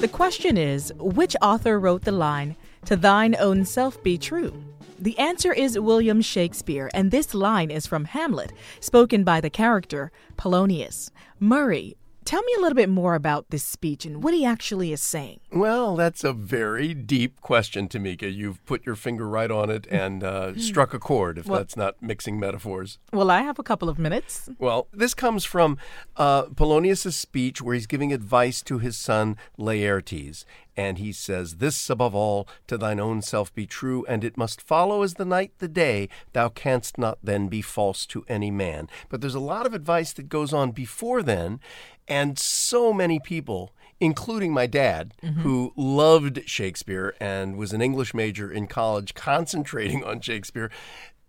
The question is which author wrote the line, To thine own self be true? The answer is William Shakespeare, and this line is from Hamlet, spoken by the character Polonius. Murray, Tell me a little bit more about this speech and what he actually is saying. Well, that's a very deep question, Tamika. You've put your finger right on it and uh, struck a chord, if well, that's not mixing metaphors. Well, I have a couple of minutes. Well, this comes from uh, Polonius' speech where he's giving advice to his son Laertes. And he says, This above all, to thine own self be true, and it must follow as the night the day. Thou canst not then be false to any man. But there's a lot of advice that goes on before then, and so many people, including my dad, mm-hmm. who loved Shakespeare and was an English major in college concentrating on Shakespeare,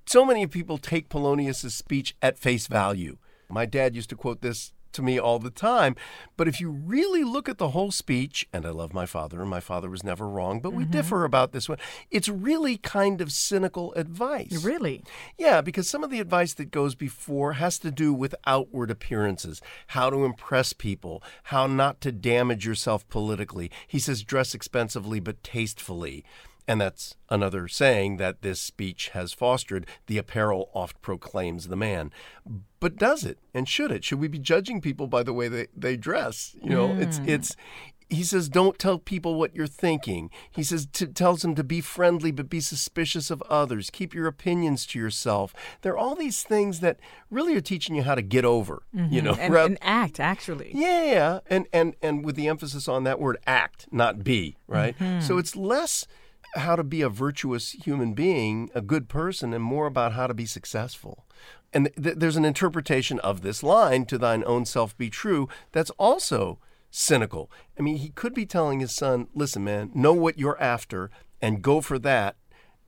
so many people take Polonius's speech at face value. My dad used to quote this to me all the time. But if you really look at the whole speech, and I love my father, and my father was never wrong, but mm-hmm. we differ about this one, it's really kind of cynical advice. Really? Yeah, because some of the advice that goes before has to do with outward appearances, how to impress people, how not to damage yourself politically. He says, dress expensively but tastefully. And that's another saying that this speech has fostered. The apparel oft proclaims the man. But does it? And should it? Should we be judging people by the way they, they dress? You know, mm. it's it's he says don't tell people what you're thinking. He says to, tells them to be friendly but be suspicious of others. Keep your opinions to yourself. There are all these things that really are teaching you how to get over, mm-hmm. you know, and, and, act actually. Yeah, and and and with the emphasis on that word act, not be, right? Mm-hmm. So it's less how to be a virtuous human being, a good person, and more about how to be successful. And th- there's an interpretation of this line, to thine own self be true, that's also cynical. I mean, he could be telling his son, listen, man, know what you're after and go for that.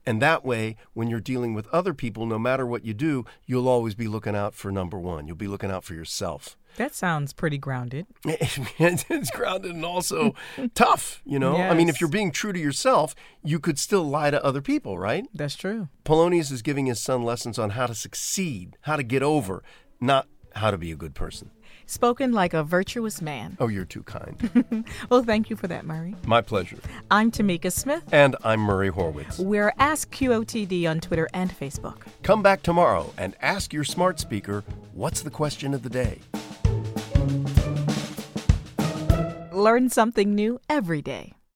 And that way, when you're dealing with other people, no matter what you do, you'll always be looking out for number one. You'll be looking out for yourself. That sounds pretty grounded. it's grounded and also tough, you know? Yes. I mean, if you're being true to yourself, you could still lie to other people, right? That's true. Polonius is giving his son lessons on how to succeed, how to get over, not how to be a good person. Spoken like a virtuous man. Oh, you're too kind. well, thank you for that, Murray. My pleasure. I'm Tamika Smith. And I'm Murray Horwitz. We're Ask QOTD on Twitter and Facebook. Come back tomorrow and ask your smart speaker what's the question of the day? Learn something new every day.